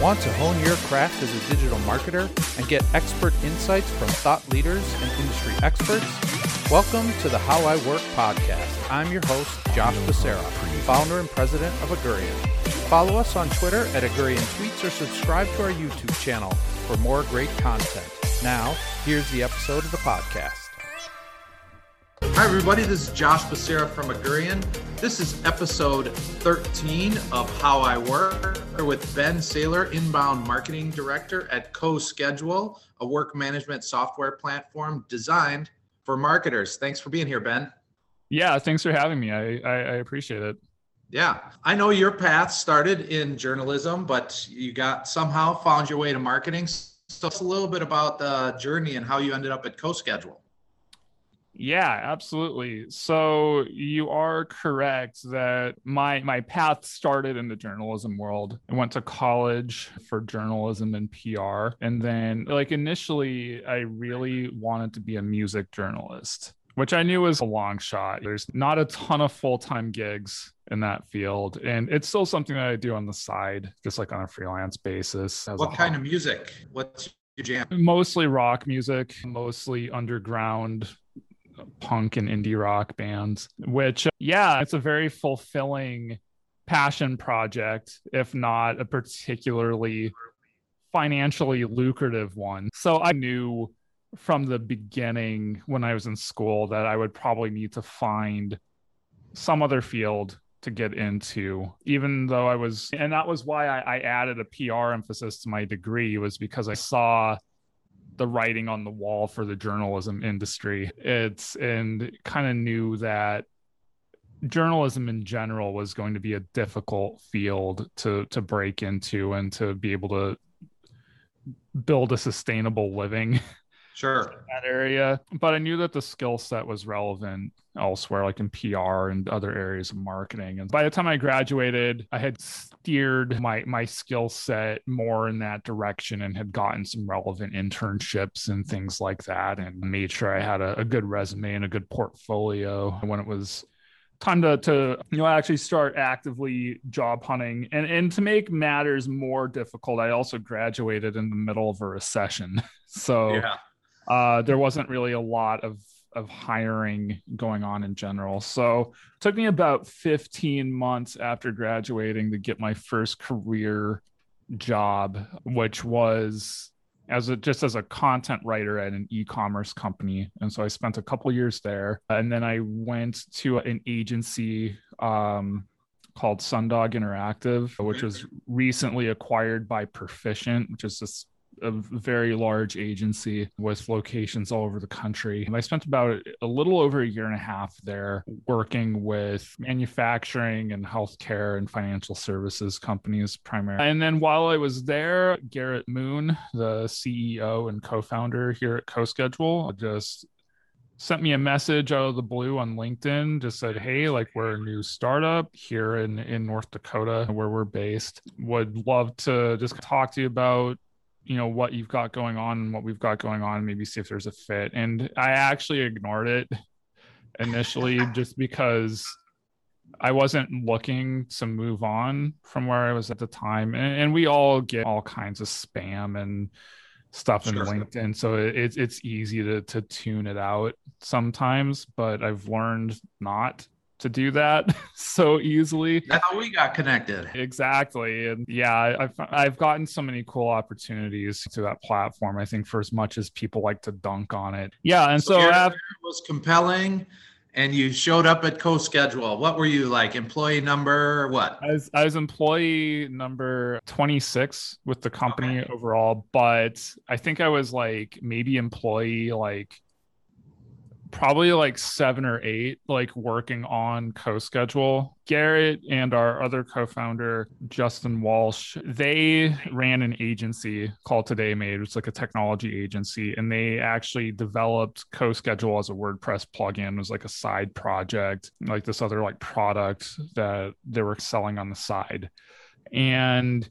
Want to hone your craft as a digital marketer and get expert insights from thought leaders and industry experts? Welcome to the How I Work podcast. I'm your host, Josh Becerra, founder and president of Augurian. Follow us on Twitter at Augurian Tweets or subscribe to our YouTube channel for more great content. Now, here's the episode of the podcast. Hi, everybody. This is Josh Becerra from Augurian. This is episode 13 of How I Work with Ben Sailer, Inbound Marketing Director at CoSchedule, a work management software platform designed for marketers. Thanks for being here, Ben. Yeah, thanks for having me. I, I, I appreciate it. Yeah, I know your path started in journalism, but you got somehow found your way to marketing. So, tell us a little bit about the journey and how you ended up at CoSchedule. Yeah, absolutely. So you are correct that my my path started in the journalism world. I went to college for journalism and PR and then like initially I really wanted to be a music journalist, which I knew was a long shot. There's not a ton of full-time gigs in that field and it's still something that I do on the side just like on a freelance basis. What kind of music? What's your jam? Mostly rock music, mostly underground punk and indie rock bands, which, uh, yeah, it's a very fulfilling passion project, if not a particularly financially lucrative one. So I knew from the beginning when I was in school that I would probably need to find some other field to get into, even though I was, and that was why I, I added a PR emphasis to my degree, was because I saw the writing on the wall for the journalism industry. It's and kind of knew that journalism in general was going to be a difficult field to to break into and to be able to build a sustainable living sure. that area but i knew that the skill set was relevant elsewhere like in pr and other areas of marketing. And by the time i graduated i had steered my my skill set more in that direction and had gotten some relevant internships and things like that and made sure i had a, a good resume and a good portfolio when it was time to to you know actually start actively job hunting. And and to make matters more difficult i also graduated in the middle of a recession. So yeah uh, there wasn't really a lot of of hiring going on in general. So it took me about 15 months after graduating to get my first career job, which was as a just as a content writer at an e-commerce company. And so I spent a couple years there. And then I went to an agency um, called Sundog Interactive, which was recently acquired by Perficient, which is this a very large agency with locations all over the country. And I spent about a little over a year and a half there working with manufacturing and healthcare and financial services companies primarily. And then while I was there, Garrett Moon, the CEO and co-founder here at CoSchedule, just sent me a message out of the blue on LinkedIn, just said, Hey, like we're a new startup here in, in North Dakota where we're based. Would love to just talk to you about you know what you've got going on and what we've got going on maybe see if there's a fit. And i actually ignored it initially just because i wasn't looking to move on from where i was at the time. And, and we all get all kinds of spam and stuff in linkedin. So it's it's easy to to tune it out sometimes but i've learned not to do that so easily. That's how we got connected. Exactly. And yeah, I've, I've gotten so many cool opportunities to that platform. I think for as much as people like to dunk on it. Yeah. And so, so after, it was compelling and you showed up at CoSchedule. What were you like? Employee number what? I was, I was employee number 26 with the company okay. overall, but I think I was like maybe employee like probably like seven or eight, like working on CoSchedule. Garrett and our other co-founder, Justin Walsh, they ran an agency called Today Made, which is like a technology agency, and they actually developed CoSchedule as a WordPress plugin. It was like a side project, like this other like product that they were selling on the side. And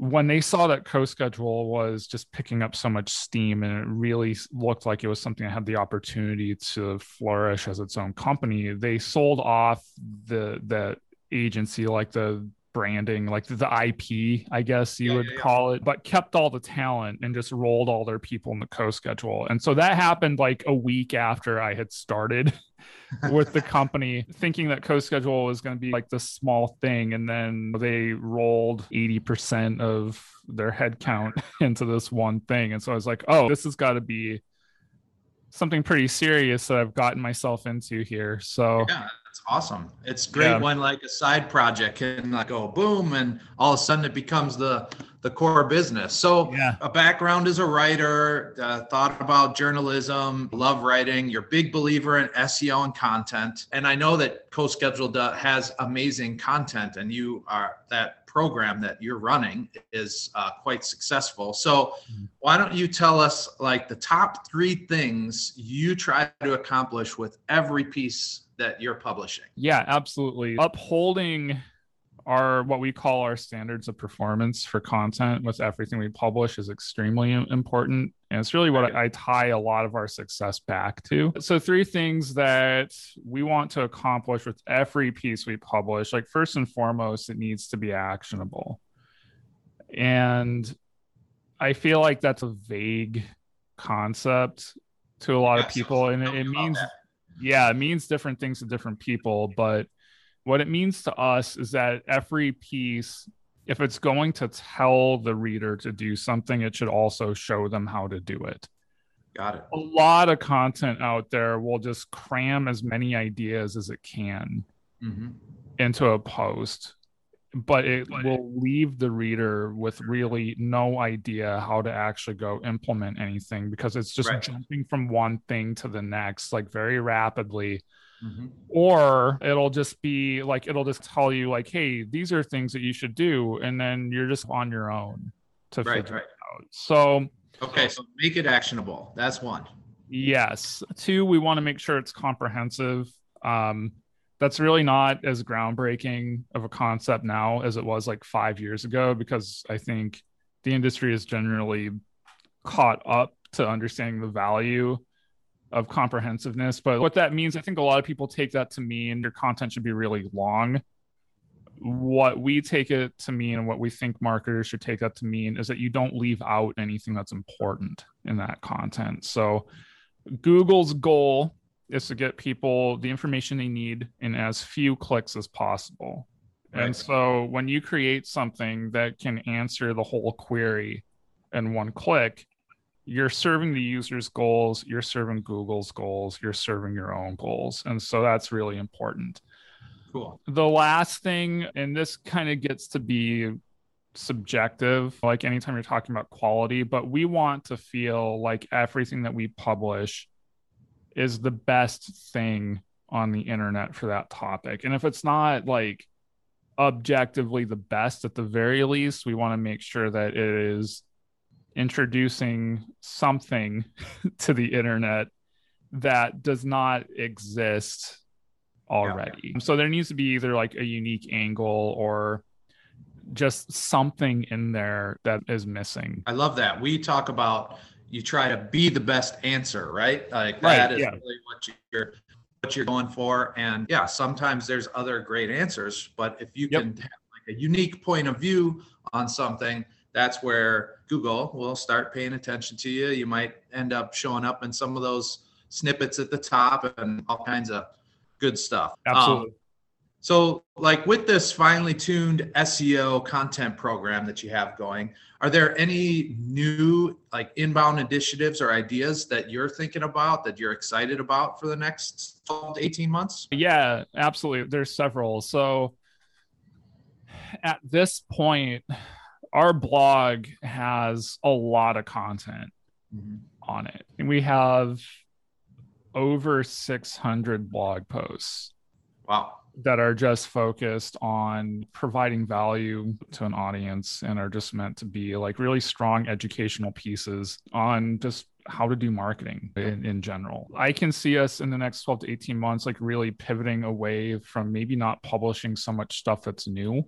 when they saw that CoSchedule was just picking up so much steam and it really looked like it was something that had the opportunity to flourish as its own company, they sold off the the agency, like the branding, like the IP, I guess you Yeah, would yeah, yeah. call it, but kept all the talent and just rolled all their people in the CoSchedule. And so that happened like a week after I had started with the company, thinking that CoSchedule was going to be like this small thing. And then they rolled 80% of their headcount into this one thing. And so I was like, oh, this has got to be something pretty serious that I've gotten myself into here. So Yeah, that's awesome. It's great Yeah. when like a side project can like go boom and all of a sudden it becomes the the core business. So Yeah. a background as a writer, uh, thought about journalism, love writing. You're a big believer in SEO and content, and I know that CoSchedule has amazing content, and you are that program that you're running is uh, quite successful. So Mhm. why don't you tell us like the top three things you try to accomplish with every piece that you're publishing? Yeah, absolutely. Upholding our what we call our standards of performance for content with everything we publish is extremely important. And it's really what I, I tie a lot of our success back to. So, three things that we want to accomplish with every piece we publish like, first and foremost, it needs to be actionable. And I feel like that's a vague concept to a lot Yeah, of so people. And it, it means that. yeah, it means different things to different people, but what it means to us is that every piece, if it's going to tell the reader to do something, it should also show them how to do it. Got it. A lot of content out there will just cram as many ideas as it can hmm into a post, but it will leave the reader with really no idea how to actually go implement anything because it's just Right. jumping from one thing to the next, like very rapidly hmm or it'll just be like it'll just tell you like hey these are things that you should do and then you're just on your own to Right, figure right. it out so Okay, so make it actionable. That's one. yes two we want to make sure it's comprehensive um that's really not as groundbreaking of a concept now as it was like five years ago because i think the industry is generally caught up to understanding the value of comprehensiveness. But what that means, I think a lot of people take that to mean your content should be really long. What we take it to mean and what we think marketers should take that to mean is that you don't leave out anything that's important in that content. So Google's goal is to get people the information they need in as few clicks as possible. And so when you create something that can answer the whole query in one click, you're serving the user's goals, you're serving Google's goals, you're serving your own goals. And so that's really important. Cool. The last thing, and this kind of gets to be subjective, like anytime you're talking about quality, but we want to feel like everything that we publish is the best thing on the internet for that topic. And if it's not like objectively the best, at the very least, we want to make sure that it is introducing something to the internet that does not exist already. So there needs to be either like a unique angle or just something in there that is missing. I love that. We talk about you try to be the best answer, right? Like Right, that is yeah. really what you're what you're going for. And yeah, sometimes there's other great answers, but if you Yep. can have like a unique point of view on something, that's where Google will start paying attention to you. You might end up showing up in some of those snippets at the top and all kinds of good stuff. Um, Absolutely. so, like with this finely tuned SEO content program that you have going, are there any new like inbound initiatives or ideas that you're thinking about that you're excited about for the next 12 to 18 months? Yeah, absolutely. There's several. So at this point, our blog has a lot of content mm-hmm. on it. And we have over 600 blog posts Wow. that are just focused on providing value to an audience and are just meant to be like really strong educational pieces on just how to do marketing in, in general. I can see us in the next 12 to 18 months like really pivoting away from maybe not publishing so much stuff that's new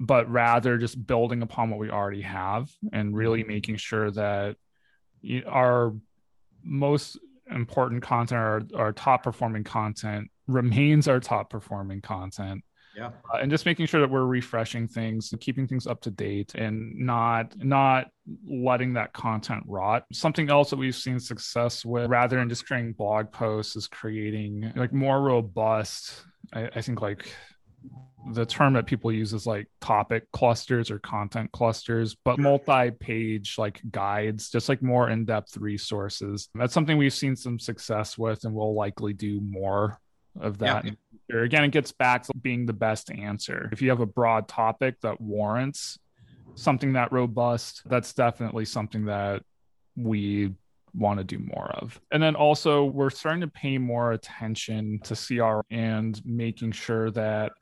but rather just building upon what we already have and really making sure that our most important content our, our top performing content remains our top performing content Yeah. Uh, and just making sure that we're refreshing things, keeping things up to date and not not letting that content rot. Something else that we've seen success with rather than just creating blog posts is creating like more robust I, I think like the term that people use is like topic clusters or content clusters, but multi page like guides, just like more in depth resources. That's something we've seen some success with, and we'll likely do more of that. Yeah. Again, it gets back to being the best answer. If you have a broad topic that warrants something that robust, that's definitely something that we want to do more of. And then also, we're starting to pay more attention to CR and making sure that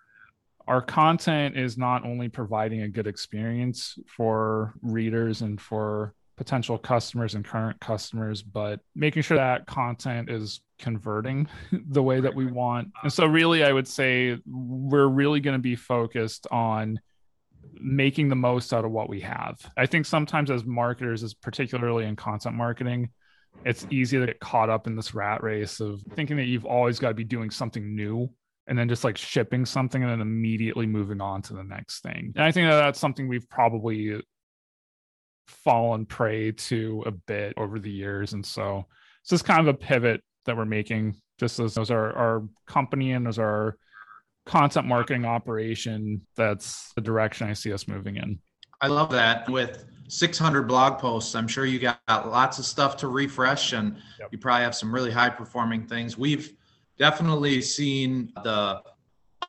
our content is not only providing a good experience for readers and for potential customers and current customers, but making sure that content is converting the way that we want. And so, really, I would say we're really going to be focused on making the most out of what we have. I think sometimes as marketers, is particularly in content marketing, it's easy to get caught up in this rat race of thinking that you've always got to be doing something new and then just like shipping something and then immediately moving on to the next thing. And I think that that's something we've probably fallen prey to a bit over the years. And so it's just kind of a pivot that we're making just as, as our, our company and as our content marketing operation. That's the direction I see us moving in. I love that. With 600 blog posts, I'm sure you got lots of stuff to refresh and yep. you probably have some really high performing things. We've definitely seen the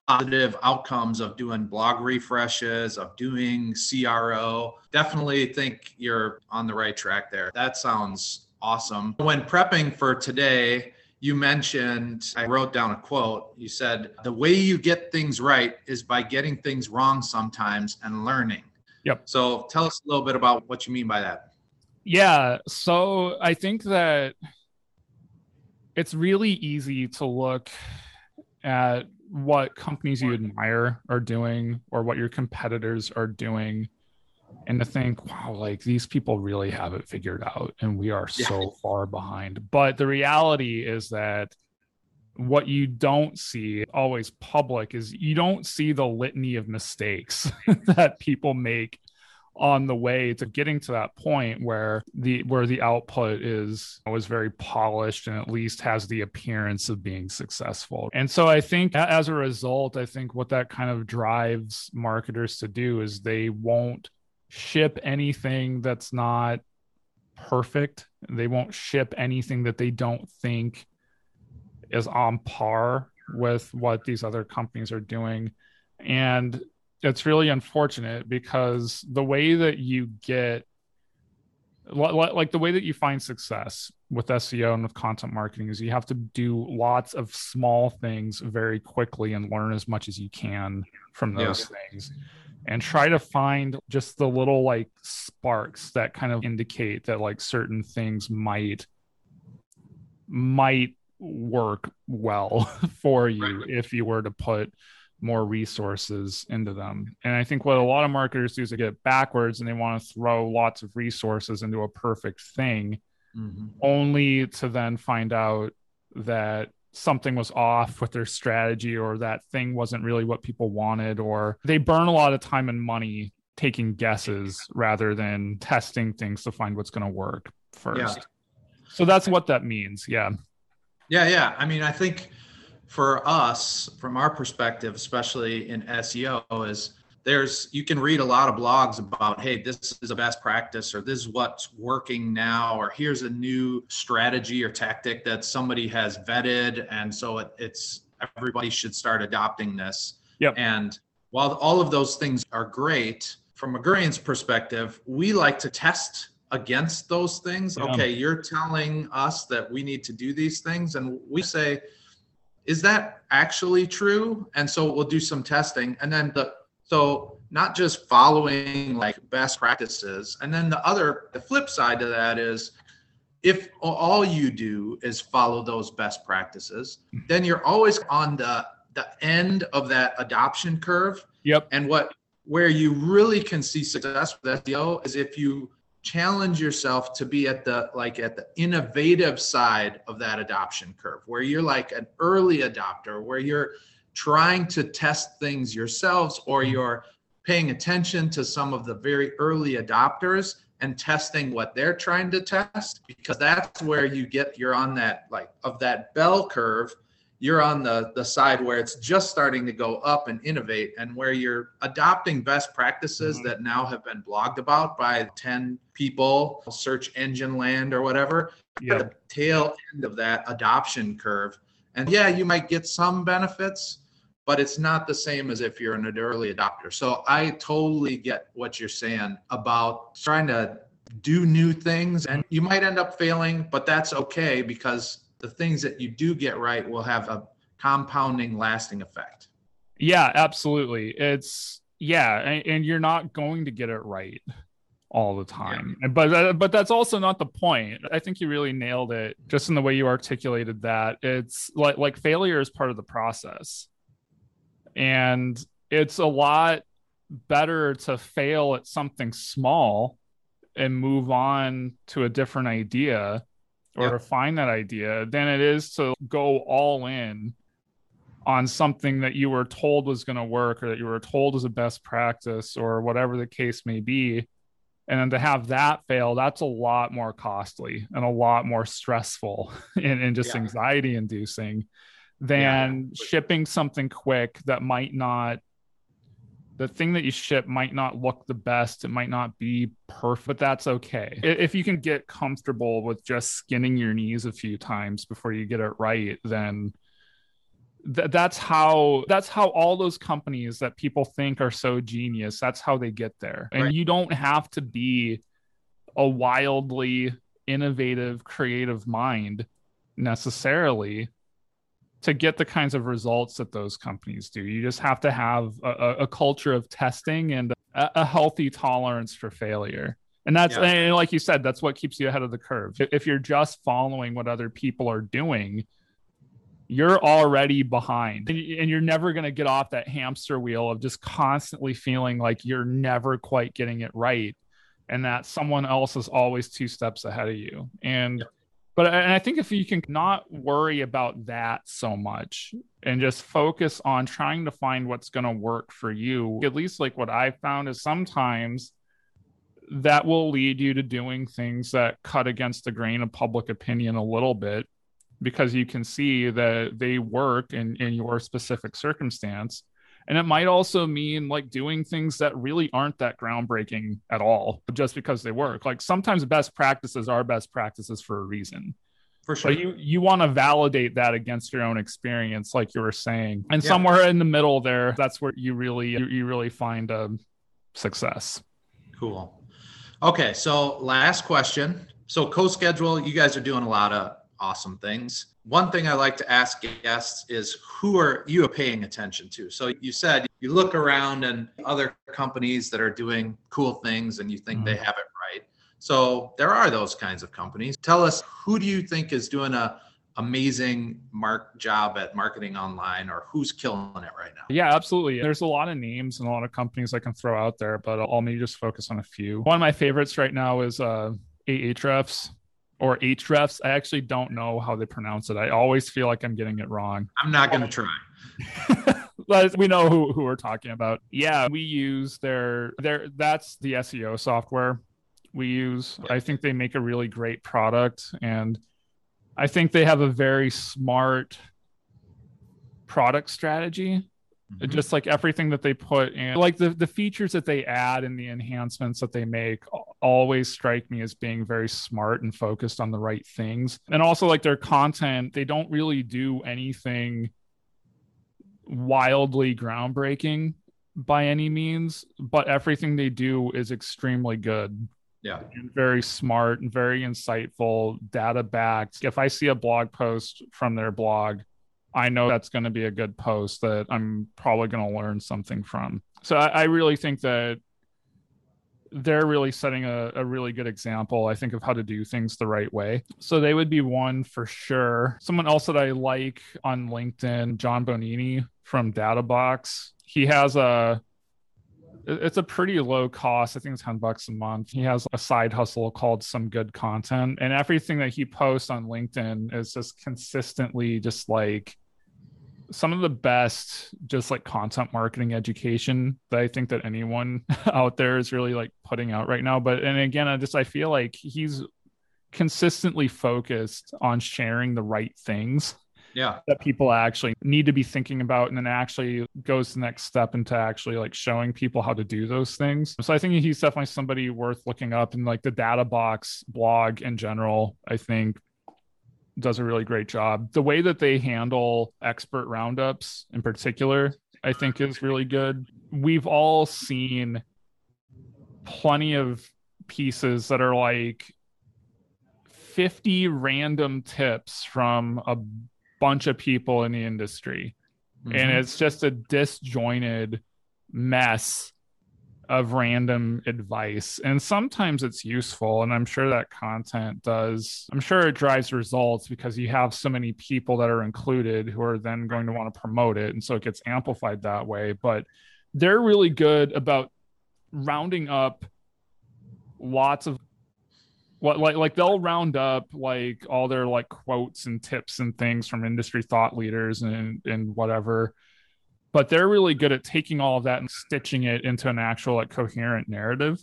positive outcomes of doing blog refreshes, of doing CRO. Definitely think you're on the right track there. That sounds awesome. When prepping for today, you mentioned, I wrote down a quote. You said, The way you get things right is by getting things wrong sometimes and learning. Yep. So tell us a little bit about what you mean by that. Yeah. So I think that it's really easy to look at what companies you admire are doing or what your competitors are doing and to think wow like these people really have it figured out and we are so far behind. But the reality is that what you don't see always public is you don't see the litany of mistakes that people make on the way to getting to that point where the where the output is was very polished and at least has the appearance of being successful. And so I think as a result, I think what that kind of drives marketers to do is they won't ship anything that's not perfect. They won't ship anything that they don't think is on par with what these other companies are doing. And it's really unfortunate because the way that you get like the way that you find success with SEO and with content marketing is you have to do lots of small things very quickly and learn as much as you can from those yeah. things and try to find just the little like sparks that kind of indicate that like certain things might might work well for you if you were to put more resources into them. And I think what a lot of marketers do is they get backwards and they want to throw lots of resources into a perfect thing, mm-hmm. only to then find out that something was off with their strategy or that thing wasn't really what people wanted, or they burn a lot of time and money taking guesses rather than testing things to find what's going to work first. Yeah. So that's what that means. Yeah. Yeah, yeah. I mean, I think for us, from our perspective, especially in SEO, is there's you can read a lot of blogs about hey this is a best practice or this is what's working now or here's a new strategy or tactic that somebody has vetted and so it, it's everybody should start adopting this yep. and while all of those things are great from Augurian's perspective we like to test against those things. Yeah. Okay, you're telling us that we need to do these things, and we say, is that actually true? And so we'll do some testing, and then the so not just following like best practices, and then the other the flip side to that is if all you do is follow those best practices, then you're always on the the end of that adoption curve. Yep. And what where you really can see success with SEO is if you challenge yourself to be at the like at the innovative side of that adoption curve where you're like an early adopter where you're trying to test things yourselves or Mm-hmm. you're paying attention to some of the very early adopters and testing what they're trying to test because that's where you get you're on that like of that bell curve you're on the the side where it's just starting to go up and innovate and where you're adopting best practices Mhm. that now have been blogged about by 10 people search engine land or whatever Yeah. the tail end of that adoption curve and yeah you might get some benefits but it's not the same as if you're an early adopter so i totally get what you're saying about trying to do new things and you might end up failing but that's okay because the things that you do get right will have a compounding lasting effect Yeah, absolutely. It's yeah, and, and you're not going to get it right all the time. And But uh, but that's also not the point. I think you really nailed it just in the way you articulated that. It's like like failure is part of the process. And it's a lot better to fail at something small and move on to a different idea or Yep. to find that idea than it is to go all in on something that you were told was going to work or that you were told is a best practice or whatever the case may be and then to have that fail that's a lot more costly and a lot more stressful and, and just Yeah. anxiety inducing than shipping something quick that might not the thing that you ship might not look the best. It might not be perfect but that's okay. If you can get comfortable with just skinning your knees a few times before you get it right then th- that's how that's how all those companies that people think are so genius that's how they get there. And Right. you don't have to be a wildly innovative creative mind necessarily to get the kinds of results that those companies do. You just have to have a, a- culture of testing and a, a healthy tolerance for failure. And that's Yeah. and like you said that's what keeps you ahead of the curve. If- you're just following what other people are doing you're already behind. And and you're never going to get off that hamster wheel of just constantly feeling like you're never quite getting it right and that someone else is always two steps ahead of you. And but and i think if you can not worry about that so much and just focus on trying to find what's going to work for you at least like what i found is sometimes that will lead you to doing things that cut against the grain of public opinion a little bit because you can see that they work in, in your specific circumstance. And it might also mean like doing things that really aren't that groundbreaking at all, just because they work. Like sometimes best practices are best practices for a reason. for sure But you you want to validate that against your own experience, like you were saying. And Yeah. somewhere in the middle there, that's where you really you, you really find um, success. Cool. Okay, so last question. So CoSchedule, you guys are doing a lot of awesome things. One thing I like to ask guests is who are you paying attention to? So you said you look around and other companies that are doing cool things and you think they have it right. So there are those kinds of companies. Tell us who do you think is doing a amazing mark job at marketing online or who's killing it right now? Yeah, absolutely. There's a lot of names and a lot of companies I can throw out there, but I'll maybe just focus on a few. One of my favorites right now is uh, Ahrefs or Hrefs. I actually don't know how they pronounce it. I always feel like I'm getting it wrong. I'm not going to try. But we know who, who we're talking about. Yeah, we use their their that's the SEO software we use. I think they make a really great product and I think they have a very smart product strategy Mhm. just like everything that they put in like the, the features that they add and the enhancements that they make always strike me as being very smart and focused on the right things and also like their content they don't really do anything wildly groundbreaking by any means but everything they do is extremely good Yeah. and very smart and very insightful, data backed. If I see a blog post from their blog, I know that's going to be a good post that I'm probably going to learn something from. So I, I really think that they're really setting a, a really good example, I think, of how to do things the right way. So they would be one for sure. Someone else that I like on LinkedIn, John Bonini from Databox. He has a it's a pretty low cost. I think it's 10 bucks a month. He has a side hustle called Some Good Content, and everything that he posts on LinkedIn is just consistently just like some of the best just like content marketing education that I think that anyone out there is really like putting out right now. But and again, I just I feel like he's consistently focused on sharing the right things yeah. that people actually need to be thinking about and then actually goes the next step into actually like showing people how to do those things. So i think he's definitely somebody worth looking up and like the Databox blog in general i think does a really great job. The way that they handle expert roundups in particular i think is really good. We've all seen plenty of pieces that are like 50 random tips from a bunch of people in the industry. Mm-hmm. And it's just a disjointed mess of random advice. And sometimes it's useful. And I'm sure that content does, I'm sure it drives results because you have so many people that are included who are then going to want to promote it. And so it gets amplified that way. But they're really good about rounding up lots of what like like they'll round up like all their like quotes and tips and things from industry thought leaders and and whatever. But they're really good at taking all of that and stitching it into an actual like coherent narrative.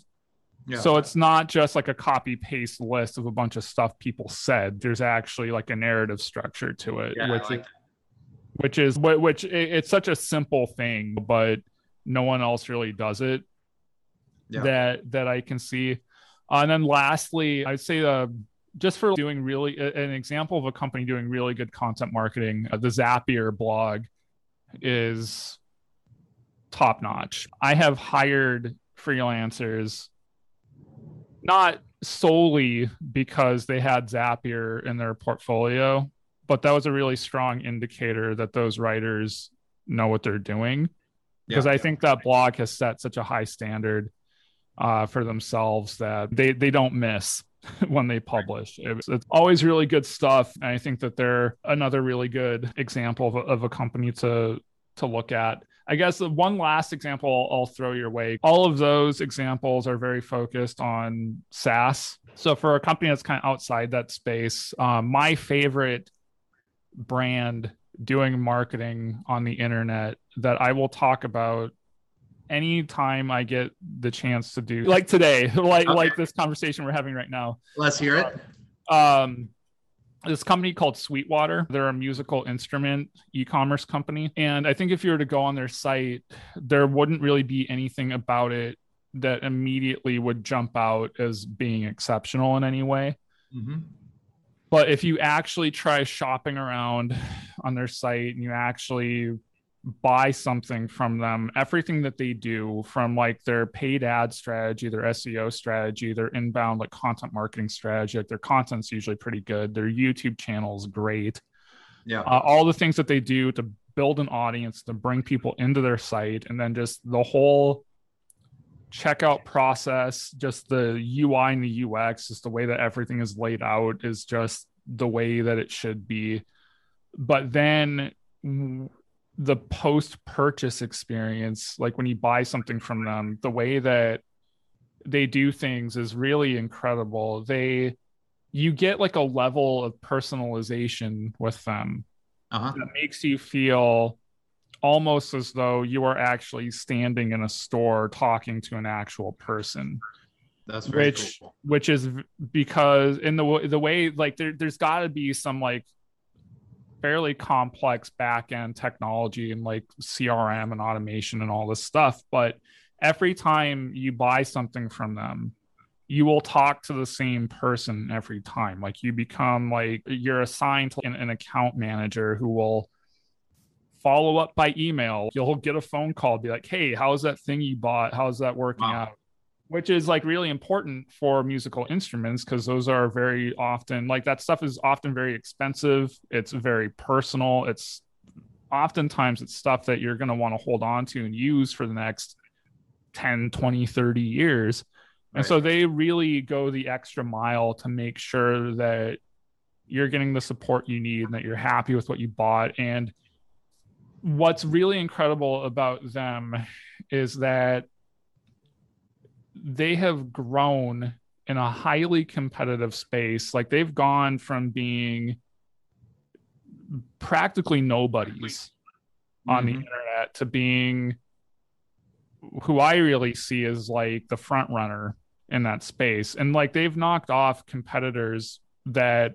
Yeah. so it's not just like a copy paste list of a bunch of stuff people said. There's actually like a narrative structure to it yeah, which like is, which is which it's such a simple thing but no one else really does it yeah. that that i can see uh, and then lastly, I'd say uh, just for doing really an example of a company doing really good content marketing, uh, the Zapier blog is top notch. I have hired freelancers not solely because they had Zapier in their portfolio, but that was a really strong indicator that those writers know what they're doing. Because yeah, I think that blog has set such a high standard uh, for themselves that they they don't miss when they publish. It's, it's, always really good stuff, and I think that they're another really good example of a, of a company to to look at. I guess the one last example I'll, I'll throw your way. All of those examples are very focused on SaaS. So for a company that's kind of outside that space, um, my favorite brand doing marketing on the internet that I will talk about anytime I get the chance to do like today, like okay. like this conversation we're having right now. Let's hear it. Um, this company called Sweetwater. They're a musical instrument e-commerce company, and I think if you were to go on their site, there wouldn't really be anything about it that immediately would jump out as being exceptional in any way. Mm-hmm. But if you actually try shopping around on their site and you actually buy something from them everything that they do from like their paid ad strategy their seo strategy their inbound like content marketing strategy like their content's usually pretty good. Their youtube channel is great. Yeah. Uh, all the things that they do to build an audience to bring people into their site and then just the whole checkout process just the ui and the ux just the way that everything is laid out is just the way that it should be. But then the post purchase experience, like when you buy something from them, the way that they do things is really incredible. They, you get like a level of personalization with them uh-huh. that makes you feel almost as though you are actually standing in a store talking to an actual person. That's which cool. which is because in the the way like there there's got to be some like fairly complex back end technology and like CRM and automation and all this stuff. But every time you buy something from them, you will talk to the same person every time. Like you become like you're assigned to an, an account manager who will follow up by email. You'll get a phone call, be like, hey, how's that thing you bought? How's that working wow. out? Which is like really important for musical instruments because those are very often like that stuff is often very expensive. It's very personal. It's oftentimes it's stuff that you're going to want to hold on to and use for the next 10 20 30 years. Right. and so they really go the extra mile to make sure that you're getting the support you need and that you're happy with what you bought. And what's really incredible about them is that they have grown in a highly competitive space. Like they've gone from being practically nobodies on Mhm. the internet to being who I really see as like the front runner in that space. And like they've knocked off competitors that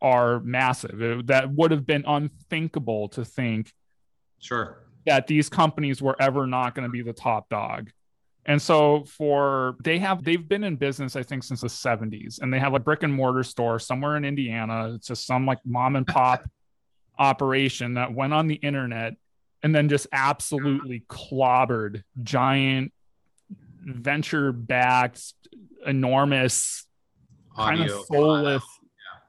are massive uh, that would have been unthinkable to think Sure. that these companies were ever not going to be the top dog. And so for they have they've been in business I think since the 70s and they have a brick and mortar store somewhere in Indiana. It's just some like mom and pop operation that went on the internet and then just absolutely clobbered giant venture backed enormous kind of soulless.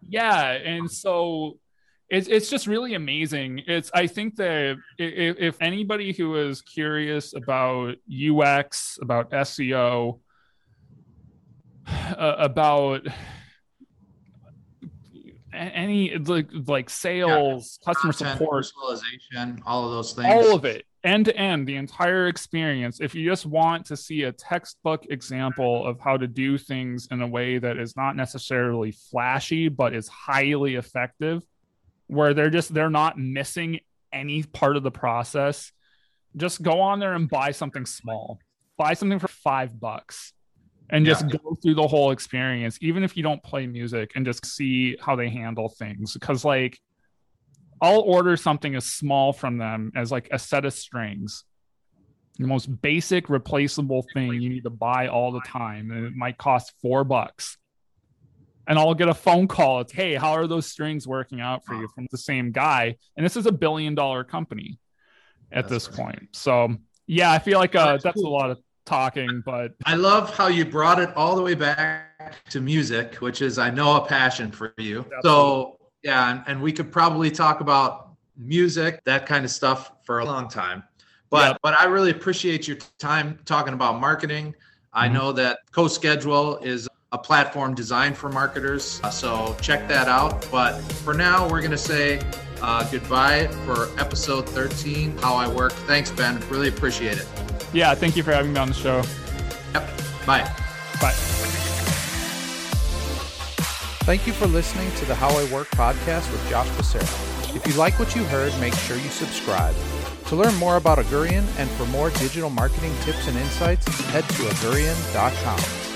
Yeah. And so it's it's just really amazing. It's I think that if, if anybody who is curious about UX, about SEO, uh, about any like like sales, customer Content, support, personalization, all of those things. all of it end to end the entire experience if you just want to see a textbook example of how to do things in a way that is not necessarily flashy but is highly effective where they're just they're not missing any part of the process just go on there and buy something small buy something for five bucks and just Yeah. go through the whole experience even if you don't play music and just see how they handle things because like I'll order something as small from them as like a set of strings. The most basic replaceable thing you need to buy all the time. And it might cost four bucks. And I'll get a phone call. It's, hey, how are those strings working out for you from the same guy? And this is a billion dollar company at That's this crazy. point. So, yeah, I feel like uh, That's that's a lot of talking, but I love how you brought it all the way back to music, which is I know a passion for you. So yeah, and, and we could probably talk about music, that kind of stuff for a long time. But Yep. but I really appreciate your time talking about marketing. I Mhm. know that Co-Schedule is a platform designed for marketers, uh, so check that out. But for now, we're gonna say uh, goodbye for episode 13, How I Work. Thanks, Ben. Really appreciate it. yeah, thank you for having me on the show. Yep. Bye. Bye. Thank you for listening to the How I Work podcast with Josh Becerra. If you like what you heard, make sure you subscribe. To learn more about Augurian and for more digital marketing tips and insights, head to augurian.com.